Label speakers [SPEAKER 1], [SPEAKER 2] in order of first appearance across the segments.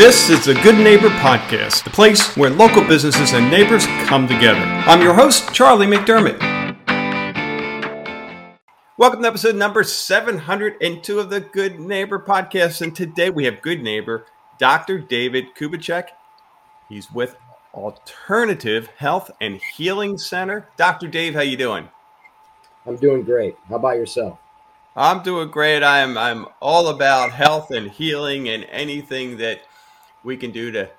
[SPEAKER 1] This is the Good Neighbor Podcast, the place where local businesses and neighbors come together. I'm your host, Charlie McDermott. Welcome to episode number 702 of the Good Neighbor Podcast. And today we have Good Neighbor, Dr. David Kubicek. He's with Alternative Health and Healing Center. Dr. Dave, how you doing?
[SPEAKER 2] I'm doing great. How about yourself?
[SPEAKER 1] I'm doing great. I'm I'm all about health and healing and anything that we can do to,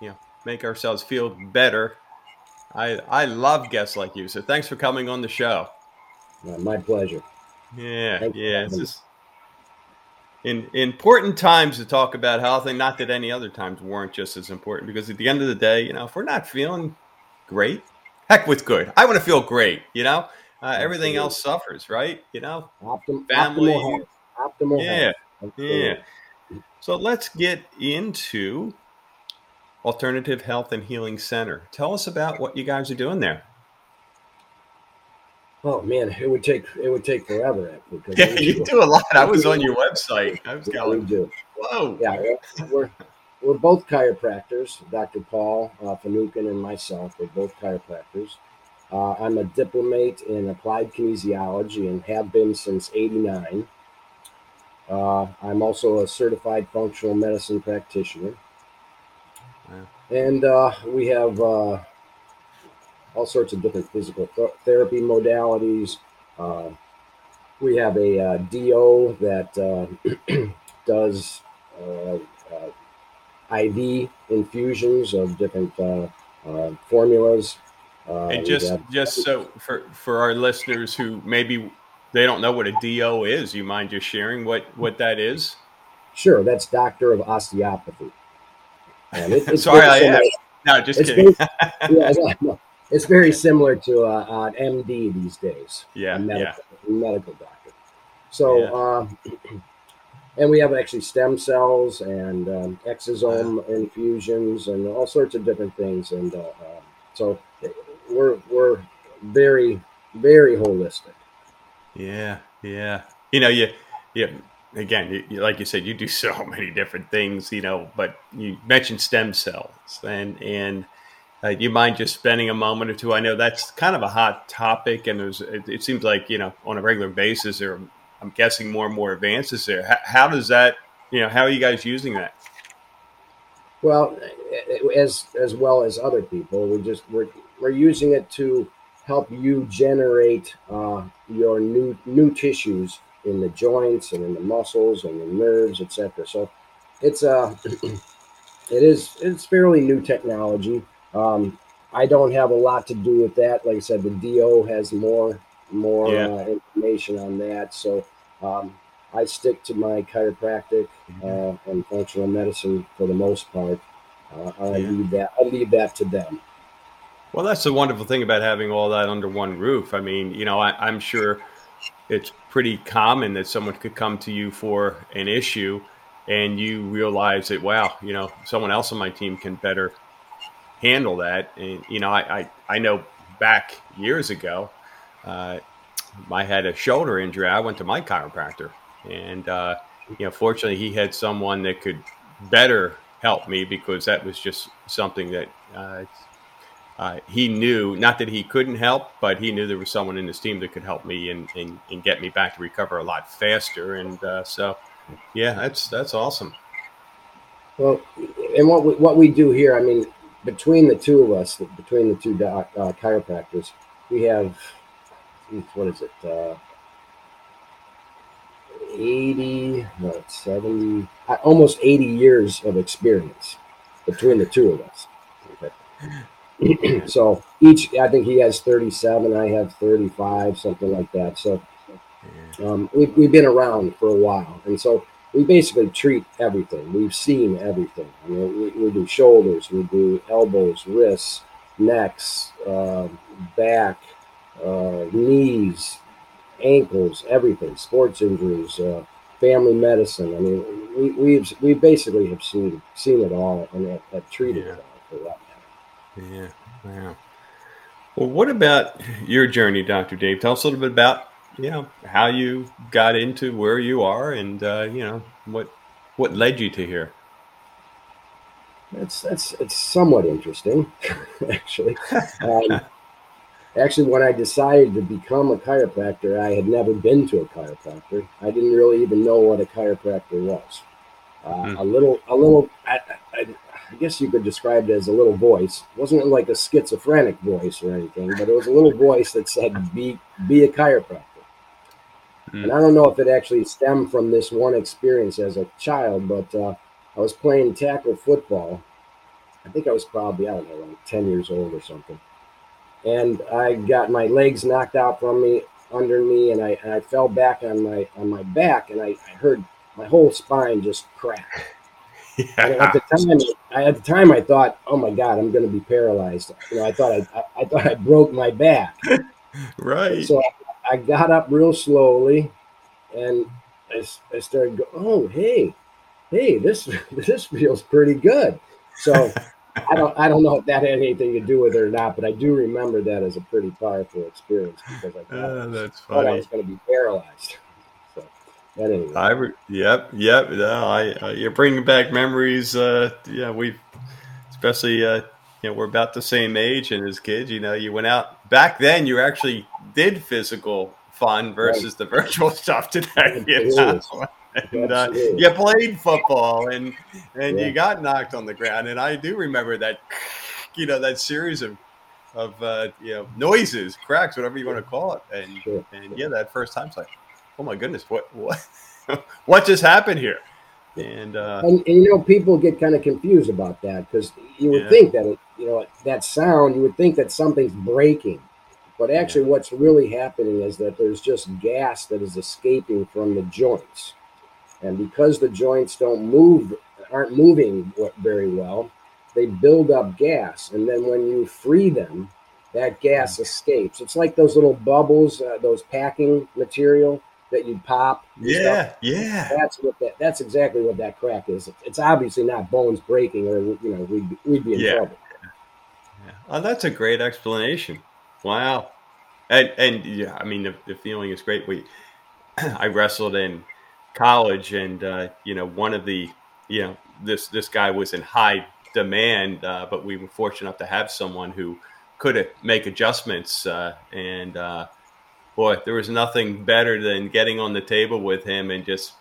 [SPEAKER 1] you know, make ourselves feel better. I I love guests like you, so thanks for coming on the show.
[SPEAKER 2] Uh, my pleasure.
[SPEAKER 1] Yeah, yeah. It's just in important times to talk about health, and not that any other times weren't just as important. Because at the end of the day, you know, if we're not feeling great, heck with good. I want to feel great. You know, uh, everything else suffers, right? You know,
[SPEAKER 2] Optim- family, optimal health. Optimal
[SPEAKER 1] yeah, health. yeah. So let's get into Alternative Health and Healing Center. Tell us about what you guys are doing there.
[SPEAKER 2] Oh man, it would take it would take forever.
[SPEAKER 1] Because yeah, you do a lot. I was on your website. I was
[SPEAKER 2] yeah, going, we do.
[SPEAKER 1] Whoa.
[SPEAKER 2] Yeah, we're we're both chiropractors. Dr. Paul uh, Finucane and myself. We're both chiropractors. Uh, I'm a diplomate in applied kinesiology and have been since '89. Uh, I'm also a certified functional medicine practitioner. And uh, we have uh, all sorts of different physical th- therapy modalities. Uh, we have a uh, DO that uh, does IV infusions of different formulas.
[SPEAKER 1] and just have- just so for for our listeners who maybe they don't know what a DO is, you mind just sharing what what that is?
[SPEAKER 2] Sure, that's Doctor of Osteopathy.
[SPEAKER 1] And it, it's Sorry, I. No, just
[SPEAKER 2] it's
[SPEAKER 1] kidding.
[SPEAKER 2] Very, yeah, no, it's very similar to uh, an MD these days.
[SPEAKER 1] Yeah,
[SPEAKER 2] medical,
[SPEAKER 1] yeah.
[SPEAKER 2] medical doctor. So, yeah. uh, and we have actually stem cells and um, exosome uh, infusions and all sorts of different things. And uh, um, so, we're we're very very holistic.
[SPEAKER 1] Yeah, yeah. You know, you, you again, you, you, like you said, you do so many different things. You know, but you mentioned stem cells, and and uh, you mind just spending a moment or two? I know that's kind of a hot topic, and there's it, it seems like you know on a regular basis, or I'm guessing more and more advances there. How, how does that? You know, how are you guys using that?
[SPEAKER 2] Well, as as well as other people, we just we're we're using it to help you generate uh, your new new tissues in the joints and in the muscles and the nerves, etc. So it's a uh, it is it's fairly new technology. Um, I don't have a lot to do with that. Like I said, the DO has more more yeah. uh, information on that. So um, I stick to my chiropractic mm-hmm. uh, and functional medicine for the most part. Uh, I yeah. leave that I leave that to them.
[SPEAKER 1] Well, that's the wonderful thing about having all that under one roof. I mean, you know, I, am sure it's pretty common that someone could come to you for an issue and you realize that, wow, you know, someone else on my team can better handle that. And, you know, I, I, I know back years ago, uh, I had a shoulder injury. I went to my chiropractor. And, uh, you know, fortunately, he had someone that could better help me because that was just something that uh, uh, he knew not that he couldn't help, but he knew there was someone in his team that could help me and, and, and get me back to recover a lot faster. And uh, so, yeah, that's that's awesome.
[SPEAKER 2] Well, and what we, what we do here, I mean, between the two of us, between the two doc, uh, chiropractors, we have what is it? Uh, 80, what, 70, uh, almost 80 years of experience between the two of us. Okay. so each, I think he has 37, I have 35, something like that. So um, we've, we've been around for a while. And so we basically treat everything. We've seen everything. I mean, we, we do shoulders, we do elbows, wrists, necks, uh, back, uh, knees, ankles, everything, sports injuries, uh, family medicine. I mean, we, we've we basically have seen seen it all and have, have treated yeah. it all.
[SPEAKER 1] Yeah. Wow. Well, what about your journey, Dr. Dave? Tell us a little bit about, you know, how you got into where you are and, uh, you know, what, what led you to here.
[SPEAKER 2] That's that's it's somewhat interesting, actually. Um, actually, when I decided to become a chiropractor, I had never been to a chiropractor. I didn't really even know what a chiropractor was. Uh, mm. A little, a little. I, I, guess you could describe it as a little voice. It wasn't like a schizophrenic voice or anything, but it was a little voice that said, "Be, be a chiropractor." Mm. And I don't know if it actually stemmed from this one experience as a child, but uh, I was playing tackle football. I think I was probably, I don't know, like 10 years old or something. And I got my legs knocked out from me under me and I, and I fell back on my on my back and I, I heard my whole spine just crack. Yeah. at the time, I, at the time, I thought, "Oh my God, I'm going to be paralyzed." You know, I thought I, I, I thought I broke my back.
[SPEAKER 1] right.
[SPEAKER 2] So I, I got up real slowly, and I, I started going, "Oh, hey, hey, this this feels pretty good." So I don't I don't know if that had anything to do with it or not, but I do remember that as a pretty powerful experience because I thought, uh, that's funny. Thought I was going to be paralyzed. So, anyway.
[SPEAKER 1] I re- yep yep. No, I uh, you're bringing back memories. Uh, yeah, we especially uh, you know we're about the same age, and as kids, you know, you went out back then. You actually did physical fun versus right. the virtual stuff today. You know? and uh, you played football and and yeah. you got knocked on the ground. And I do remember that, you know, that series of of uh, you know noises, cracks, whatever you want to call it. And sure. and yeah, that first time like, oh my goodness, what what what just happened here? And, uh,
[SPEAKER 2] and, and you know, people get kind of confused about that because you would yeah. think that it, you know that sound, you would think that something's breaking. But actually, yeah. what's really happening is that there's just gas that is escaping from the joints. And because the joints don't move, aren't moving very well, they build up gas. And then when you free them, that gas escapes. It's like those little bubbles, uh, those packing material that you pop.
[SPEAKER 1] Yeah, stuff. yeah.
[SPEAKER 2] That's what that. That's exactly what that crack is. It's obviously not bones breaking, or you know, we'd we'd be in yeah. trouble.
[SPEAKER 1] Yeah. Oh, that's a great explanation. Wow. And and yeah, I mean the, the feeling is great. We I wrestled in college, and uh, you know, one of the you know this this guy was in high demand, uh, but we were fortunate enough to have someone who could make adjustments. Uh, and uh, boy, there was nothing better than getting on the table with him and just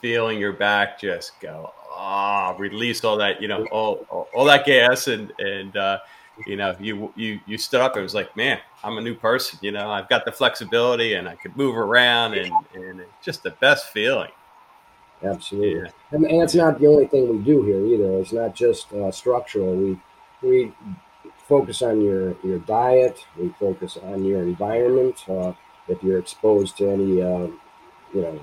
[SPEAKER 1] feeling your back just go ah, release all that you know all all, all that gas and and uh, you know, you you you stood up and was like, man, I'm a new person. You know, I've got the flexibility and I could move around, and and it's just the best feeling.
[SPEAKER 2] Absolutely, yeah. and, and that's not the only thing we do here either. It's not just uh, structural. We we focus on your your diet. We focus on your environment. Uh, if you're exposed to any, uh, you know,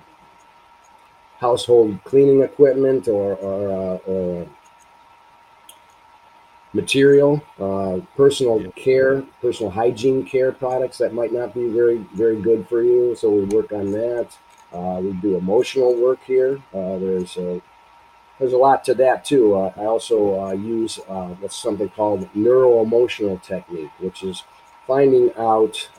[SPEAKER 2] household cleaning equipment or or, uh, or material, uh, personal care, personal hygiene care products that might not be very, very good for you. So we work on that. Uh, we do emotional work here. Uh, there's a there's a lot to that too. Uh, I also uh, use uh, what's something called neuro emotional technique, which is finding out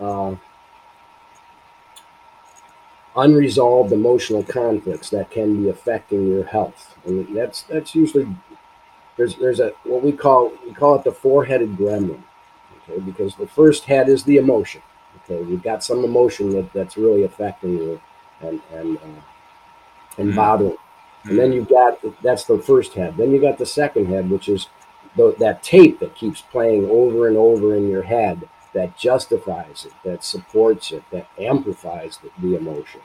[SPEAKER 2] unresolved emotional conflicts that can be affecting your health, and that's that's usually there's there's a what we call we call it the four-headed gremlin okay? Because the first head is the emotion okay? You've got some emotion that, that's really affecting you and and uh, and mm bothering and then you've got that's the first head. Then you got the second head which is the, that tape that keeps playing over and over in your head that justifies it that supports it that amplifies the, the emotion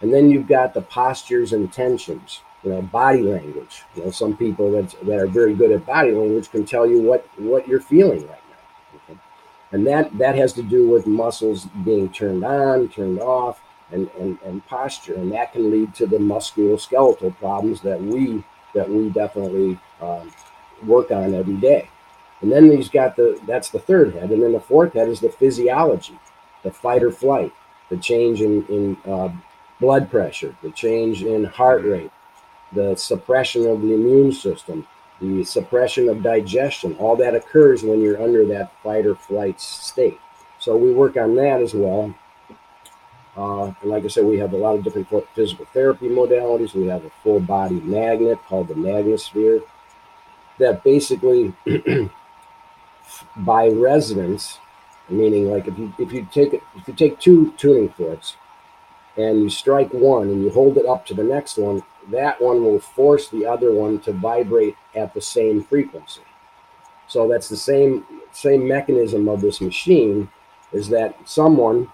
[SPEAKER 2] and then you've got the postures and tensions you know, body language. You know, some people that, that are very good at body language can tell you what, what you're feeling right now. Okay? And that, that has to do with muscles being turned on, turned off, and, and, and posture. And that can lead to the musculoskeletal problems that we that we definitely um, work on every day. And then he's got the that's the third head, and then the fourth head is the physiology, the fight or flight, the change in in uh, blood pressure, the change in heart rate, the suppression of the immune system, the suppression of digestion, all that occurs when you're under that fight or flight state. So we work on that as well. Uh, and like I said, we have a lot of different physical therapy modalities. We have a full body magnet called the Magnosphere. that basically by resonance, meaning like if you if you take if you take two tuning forks and you strike one and you hold it up to the next one, that one will force the other one to vibrate at the same frequency. So that's the same same mechanism of this machine is that someone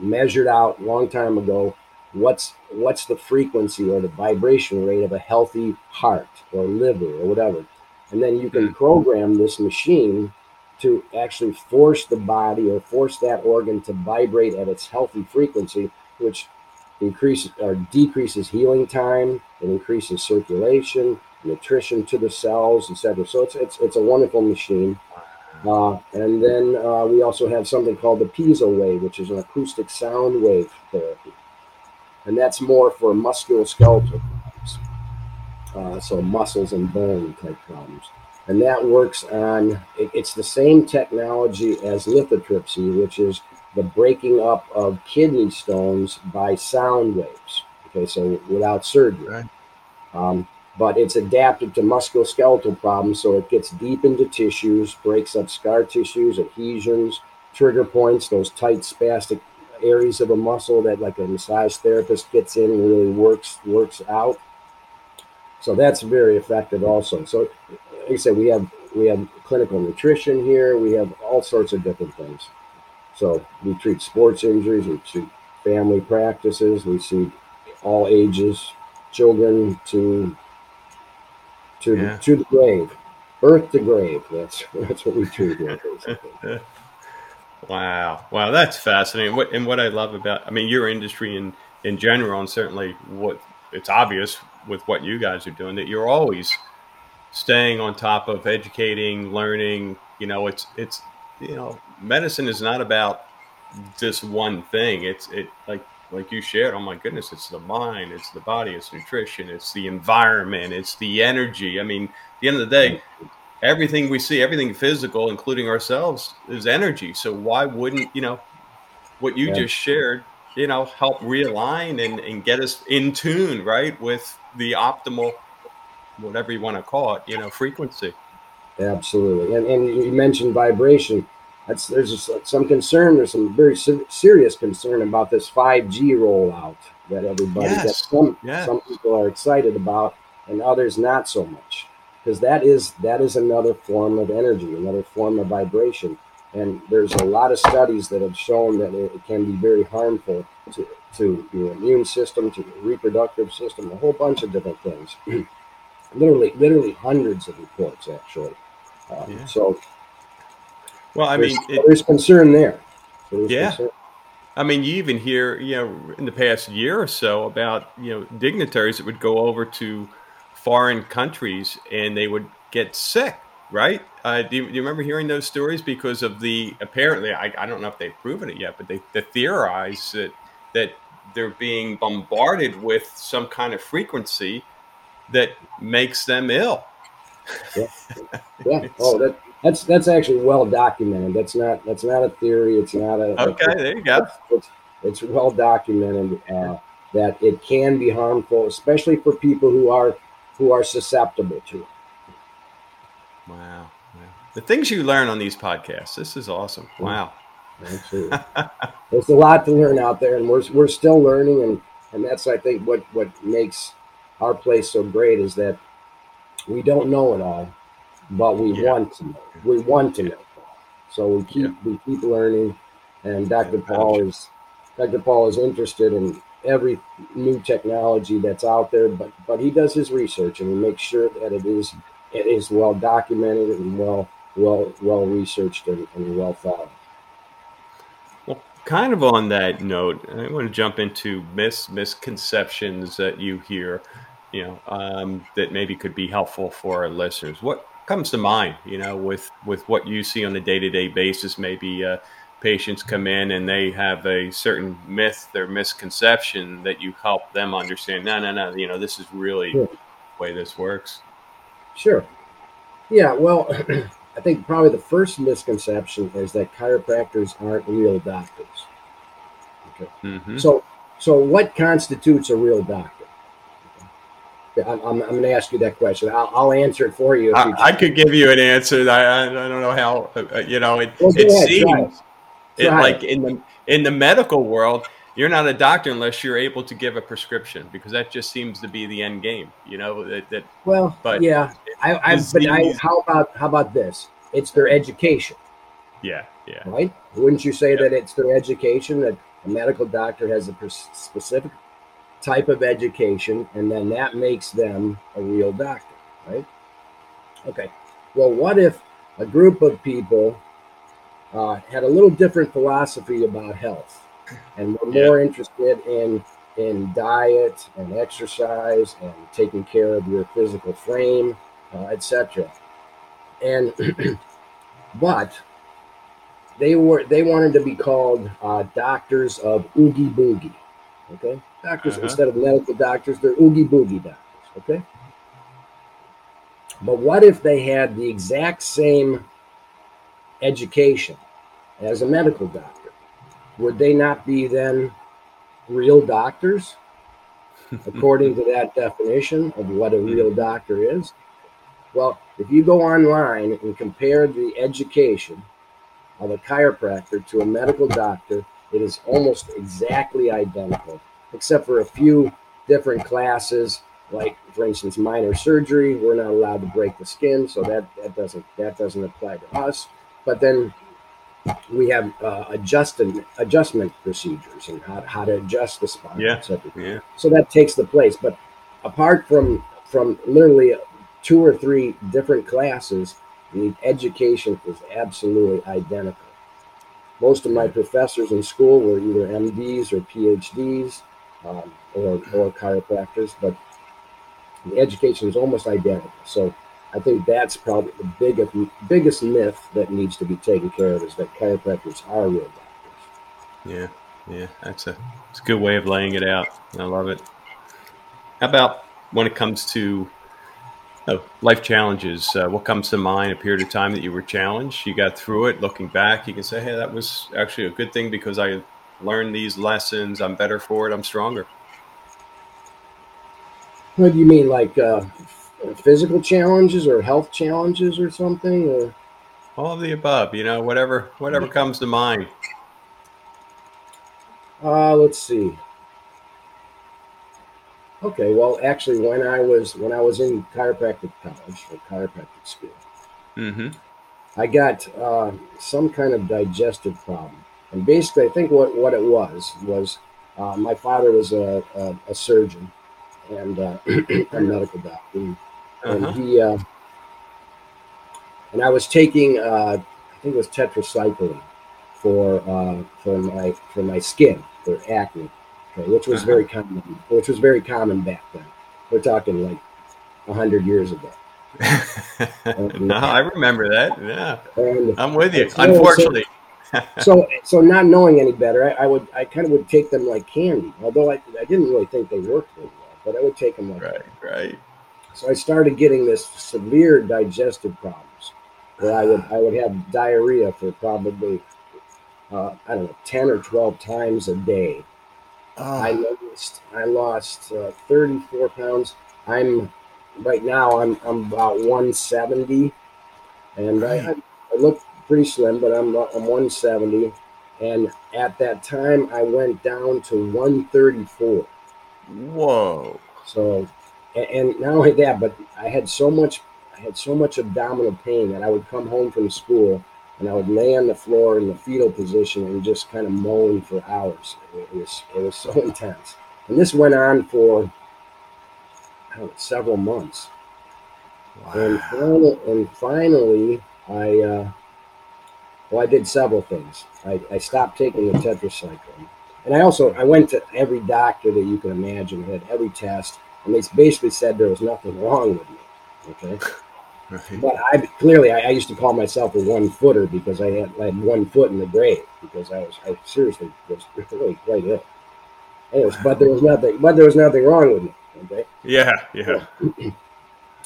[SPEAKER 2] measured out a long time ago what's what's the frequency or the vibration rate of a healthy heart or liver or whatever and then you can program this machine to actually force the body or force that organ to vibrate at its healthy frequency which increases or decreases healing time it increases circulation nutrition to the cells etc so it's, it's it's a wonderful machine. Uh, and then uh, we also have something called the piezo wave which is an acoustic sound wave therapy. And that's more for musculoskeletal. Uh, so muscles and bone type problems. And that works on, it, it's the same technology as lithotripsy, which is the breaking up of kidney stones by sound waves. Okay, so without surgery. Right. Um, but it's adapted to musculoskeletal problems, so it gets deep into tissues, breaks up scar tissues, adhesions, trigger points, those tight spastic areas of a muscle that like a massage therapist gets in and really works works out. So that's very effective also. So like I said, we have we have clinical nutrition here. We have all sorts of different things. So we treat sports injuries, we treat family practices, we see all ages, children to to yeah. the, to the grave, birth to grave. That's that's what we treat here. Basically.
[SPEAKER 1] Wow, wow, that's fascinating. What and what I love about, I mean, your industry in in general, and certainly what it's obvious with what you guys are doing that you're always staying on top of educating, learning. You know, it's it's you know, medicine is not about this one thing. It's it like like you shared. Oh my goodness, it's the mind, it's the body, it's nutrition, it's the environment, it's the energy. I mean, at the end of the day, everything we see, everything physical, including ourselves, is energy. So why wouldn't you know what you yeah. just shared? You know, help realign and, and get us in tune, right, with the optimal, whatever you want to call it, you know, frequency.
[SPEAKER 2] Absolutely, and and you mentioned vibration. That's there's uh, some concern. There's some very serious concern about this 5G rollout that everybody, yes. that some some people are excited about, and others not so much because that is that is another form of energy, another form of vibration. And there's a lot of studies that have shown that it, can be very harmful to, to your immune system, to your reproductive system, a whole bunch of different things. literally, literally hundreds of reports actually. Um, yeah. So,
[SPEAKER 1] well, I mean,
[SPEAKER 2] it, there's concern there.
[SPEAKER 1] So yeah. Concern. I mean, you even hear, you know, in the past year or so about, you know, dignitaries that would go over to foreign countries and they would get sick, right? Uh, do, you, do, you, remember hearing those stories? Because of the apparently, I, I don't know if they've proven it yet, but they, they theorize that that they're being bombarded with some kind of frequency that makes them ill.
[SPEAKER 2] yeah. yeah. Oh, that, that's that's actually well documented. That's not that's not a theory. It's not a
[SPEAKER 1] okay. there you go.
[SPEAKER 2] It's, it's well documented uh, that it can be harmful, especially for people who are who are susceptible to it.
[SPEAKER 1] Wow. wow. The things you learn on these podcasts. This is awesome. Wow.
[SPEAKER 2] Absolutely. There's a lot to learn out there and we're we're still learning and and that's I think what what makes our place so great is that we don't know it all, but we yeah. want to know. We want to know. So we keep yeah. we keep learning and Dr. Paul is Dr. Paul is interested in every new technology that's out there, but but he does his research and he makes sure that it is it is well documented and well well well researched and, and well thought.
[SPEAKER 1] Well, kind of on that note, I want to jump into mis misconceptions that you hear, you know, um, that maybe could be helpful for our listeners. What comes to mind, you know, with with what you see on a day to day basis, maybe. Uh, patients come in and they have a certain myth or misconception that you help them understand no no no you know this is really the way this works
[SPEAKER 2] sure yeah well i think probably the first misconception is that chiropractors aren't real doctors okay mm-hmm. so so what constitutes a real doctor I'm, I'm, I'm going to ask you that question. I'll, I'll answer it for you.
[SPEAKER 1] I,
[SPEAKER 2] you
[SPEAKER 1] I, could give you an answer. I, I don't know how. Uh, you know, it,
[SPEAKER 2] well,
[SPEAKER 1] it
[SPEAKER 2] ahead,
[SPEAKER 1] seems
[SPEAKER 2] it,
[SPEAKER 1] like in the in the medical world, you're not a doctor unless you're able to give a prescription because that just seems to be the end game. You know that. that
[SPEAKER 2] well, but yeah, I, I but I, how about how about this? It's their education.
[SPEAKER 1] Yeah, yeah.
[SPEAKER 2] Right? Wouldn't you say yeah. that it's their education that a medical doctor has a specific type of education, and then that makes them a real doctor, right? Okay. Well, what if a group of people uh, had a little different philosophy about health and were more yeah. interested in in diet and exercise and taking care of your physical frame, uh, etc. And but they were they wanted to be called uh, doctors of oogie boogie. Okay, doctors uh-huh. instead of medical doctors, they're oogie boogie doctors. Okay, but what if they had the exact same education as a medical doctor? Would they not be then real doctors? according to that definition of what a hmm. real doctor is. Well, if you go online and compare the education of a chiropractor to a medical doctor, it is almost exactly identical, except for a few different classes. Like, for instance, minor surgery, we're not allowed to break the skin, so that, that doesn't that doesn't apply to us. But then we have uh, adjustment adjustment procedures and how, how to adjust the spine,
[SPEAKER 1] yeah. Yeah.
[SPEAKER 2] So that takes the place. But apart from from literally two or three different classes, the education is absolutely identical. Most of my professors in school were either MDs or PhDs um, or, or chiropractors, but the education is almost identical. So I think that's probably the biggest biggest myth that needs to be taken care of is that chiropractors are real doctors.
[SPEAKER 1] Yeah, yeah, that's a it's a good way of laying it out. I love it. How about when it comes to Oh, life challenges. Uh, what comes to mind? A period of time that you were challenged, you got through it. Looking back, you can say, "Hey, that was actually a good thing because I learned these lessons. I'm better for it. I'm stronger."
[SPEAKER 2] What do you mean, like uh, physical challenges or health challenges or something? Or
[SPEAKER 1] all of the above. You know, whatever whatever comes to mind.
[SPEAKER 2] Uh, let's see. Okay, well, actually, when I was when I was in chiropractic college or chiropractic school,
[SPEAKER 1] mm-hmm.
[SPEAKER 2] I got uh, some kind of digestive problem, and basically, I think what what it was was uh, my father was a, a, a surgeon and uh, a medical doctor, uh-huh. and he uh, and I was taking uh, I think it was tetracycline for uh, for my for my skin for acne okay, which was uh-huh. very common, which was very common back then. We're talking like hundred years ago.
[SPEAKER 1] no, I remember that. Yeah, and, I'm with you. So, Unfortunately.
[SPEAKER 2] so, so not knowing any better, I, I, would, I kind of would take them like candy. Although I, I didn't really think they worked very well, but I would take them like
[SPEAKER 1] right, right.
[SPEAKER 2] So I started getting this severe digestive problems, where I would, I would have diarrhea for probably, uh, I don't know, ten or twelve times a day Oh. I lost I lost uh, 34 pounds. I'm right now I'm I'm about 170, and right. I, I look pretty slim, but I'm I'm 170. And at that time, I went down to 134.
[SPEAKER 1] Whoa!
[SPEAKER 2] So, and, and not only that, but I had so much I had so much abdominal pain that I would come home from school and I would lay on the floor in the fetal position and just kind of moan for hours. It was it was so intense, and this went on for know, several months. Wow. And finally, and finally, I uh, well, I did several things. I, I stopped taking the tetracycline, and I also I went to every doctor that you can imagine, had every test, and they basically said there was nothing wrong with me. Okay. Right. But I clearly I, I, used to call myself a one footer because I had, I had one foot in the grave because I was I seriously was really quite ill. Anyways, but there was nothing but there was nothing wrong with me. Okay.
[SPEAKER 1] Yeah, yeah.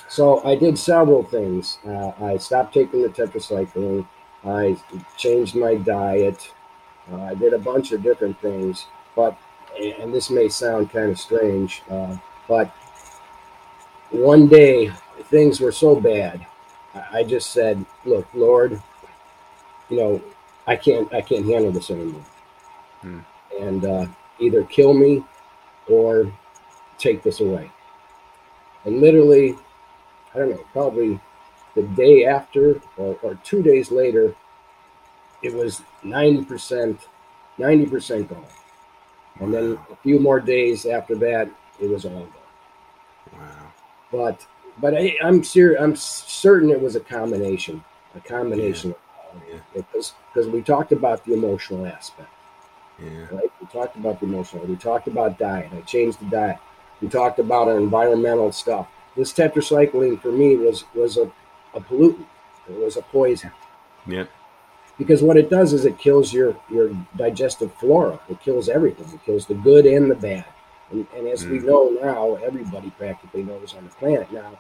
[SPEAKER 2] So I did several things. Uh, I stopped taking the tetracycline. I changed my diet. Uh, I did a bunch of different things, but and this may sound kind of strange, uh, but one day things were so bad. I just said, "Look, Lord, you know, I can't, I can't handle this anymore, hmm. and uh, either kill me or take this away." And literally, I don't know, probably the day after or, or two days later, it was ninety percent, ninety percent gone. And then a few more days after that, it was all gone. Wow. But but I, am serious. I'm certain it was a combination, a combination, yeah. because because we talked about the emotional aspect. Yeah. Right. We talked about the emotional. We talked about diet. I changed the diet. We talked about our environmental stuff. This tetracycline for me was was a, a pollutant. It was a poison.
[SPEAKER 1] Yeah.
[SPEAKER 2] because what it does is it kills your your digestive flora. It kills everything. It kills the good and the bad. And, and as mm. we know now, everybody practically knows on the planet now,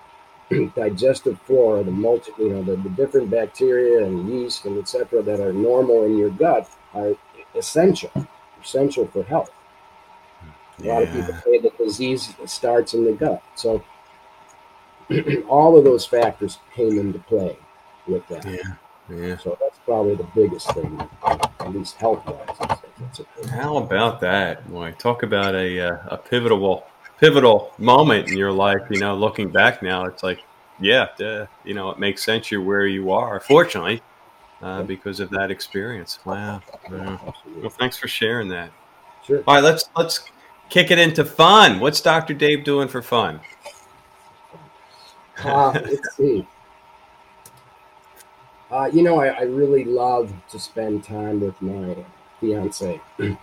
[SPEAKER 2] digestive flora, the multi, you know, the, the different bacteria and yeast and etc. that are normal in your gut are essential, essential for health. A yeah. lot of people say that disease starts in the gut. So all of those factors came into play with that.
[SPEAKER 1] Yeah. Yeah.
[SPEAKER 2] So that's probably the biggest thing, at least health wise.
[SPEAKER 1] How about that? Boy, talk about a uh, a pivotal pivotal moment in your life. You know, looking back now, it's like, yeah, duh, you know, it makes sense you're where you are. Fortunately, uh, because of that experience. Wow. wow. Well, thanks for sharing that.
[SPEAKER 2] Sure.
[SPEAKER 1] All right, let's let's kick it into fun. What's Dr. Dave doing for fun?
[SPEAKER 2] Uh, let's see. Uh, you know, I, I, really love to spend time with my fiance. and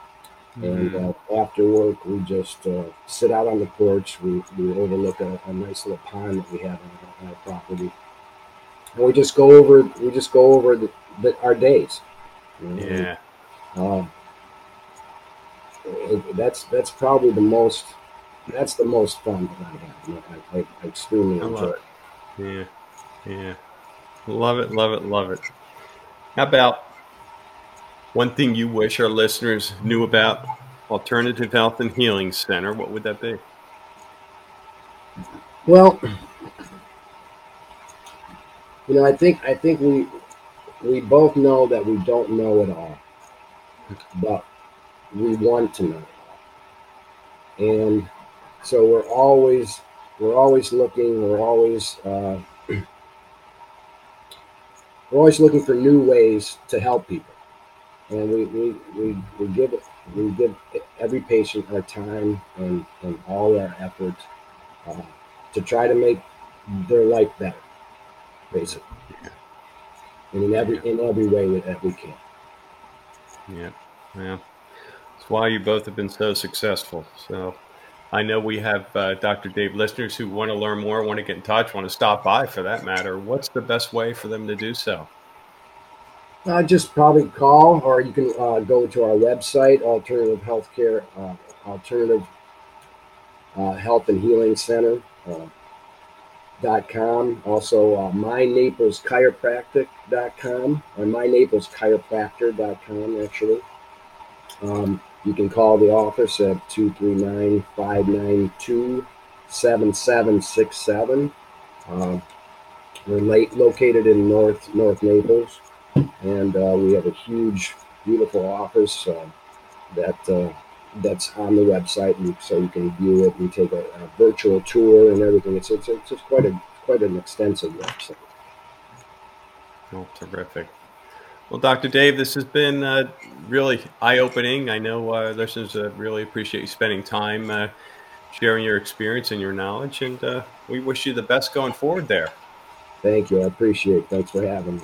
[SPEAKER 2] mm-hmm. uh, after work, we just uh, sit out on the porch. We, we overlook a, a nice little pond that we have on, on, our property, and we just go over. We just go over the, the, our days.
[SPEAKER 1] You know? Yeah.
[SPEAKER 2] Uh, it, that's that's probably the most. That's the most fun that I have. I, I, I extremely enjoy it.
[SPEAKER 1] it. Yeah. Yeah. Love it, love it, love it. How about one thing you wish our listeners knew about Alternative Health and Healing Center? What would that be?
[SPEAKER 2] Well, you know, I think I think we we both know that we don't know it all, but we want to know and so we're always we're always looking. We're always uh, we're always looking for new ways to help people, and we we, we, we give we give every patient our time and, and all our effort uh, to try to make their life better, basically, yeah. and in every in every way that we can.
[SPEAKER 1] Yeah, yeah. That's why you both have been so successful. So. I know we have uh, Dr. Dave listeners who want to learn more, want to get in touch, want to stop by for that matter. What's the best way for them to do so?
[SPEAKER 2] Uh, just probably call, or you can uh, go to our website, Alternative Healthcare, uh, Alternative uh, Health and Healing Center. Uh, dot com also uh, mynapleschiropractic.com or mynapleschiropractor.com actually um, you can call the office at 239-592-7767. Uh, we're late, located in North North Naples, and uh, we have a huge, beautiful office uh, that uh, that's on the website, and so you can view it and take a, a virtual tour and everything. It's it's, it's quite a quite an extensive website.
[SPEAKER 1] Oh, terrific. Well, Dr. Dave, this has been uh, really eye opening. I know uh, listeners uh, really appreciate you spending time uh, sharing your experience and your knowledge, and uh, we wish you the best going forward there.
[SPEAKER 2] Thank you. I appreciate it. Thanks for having me.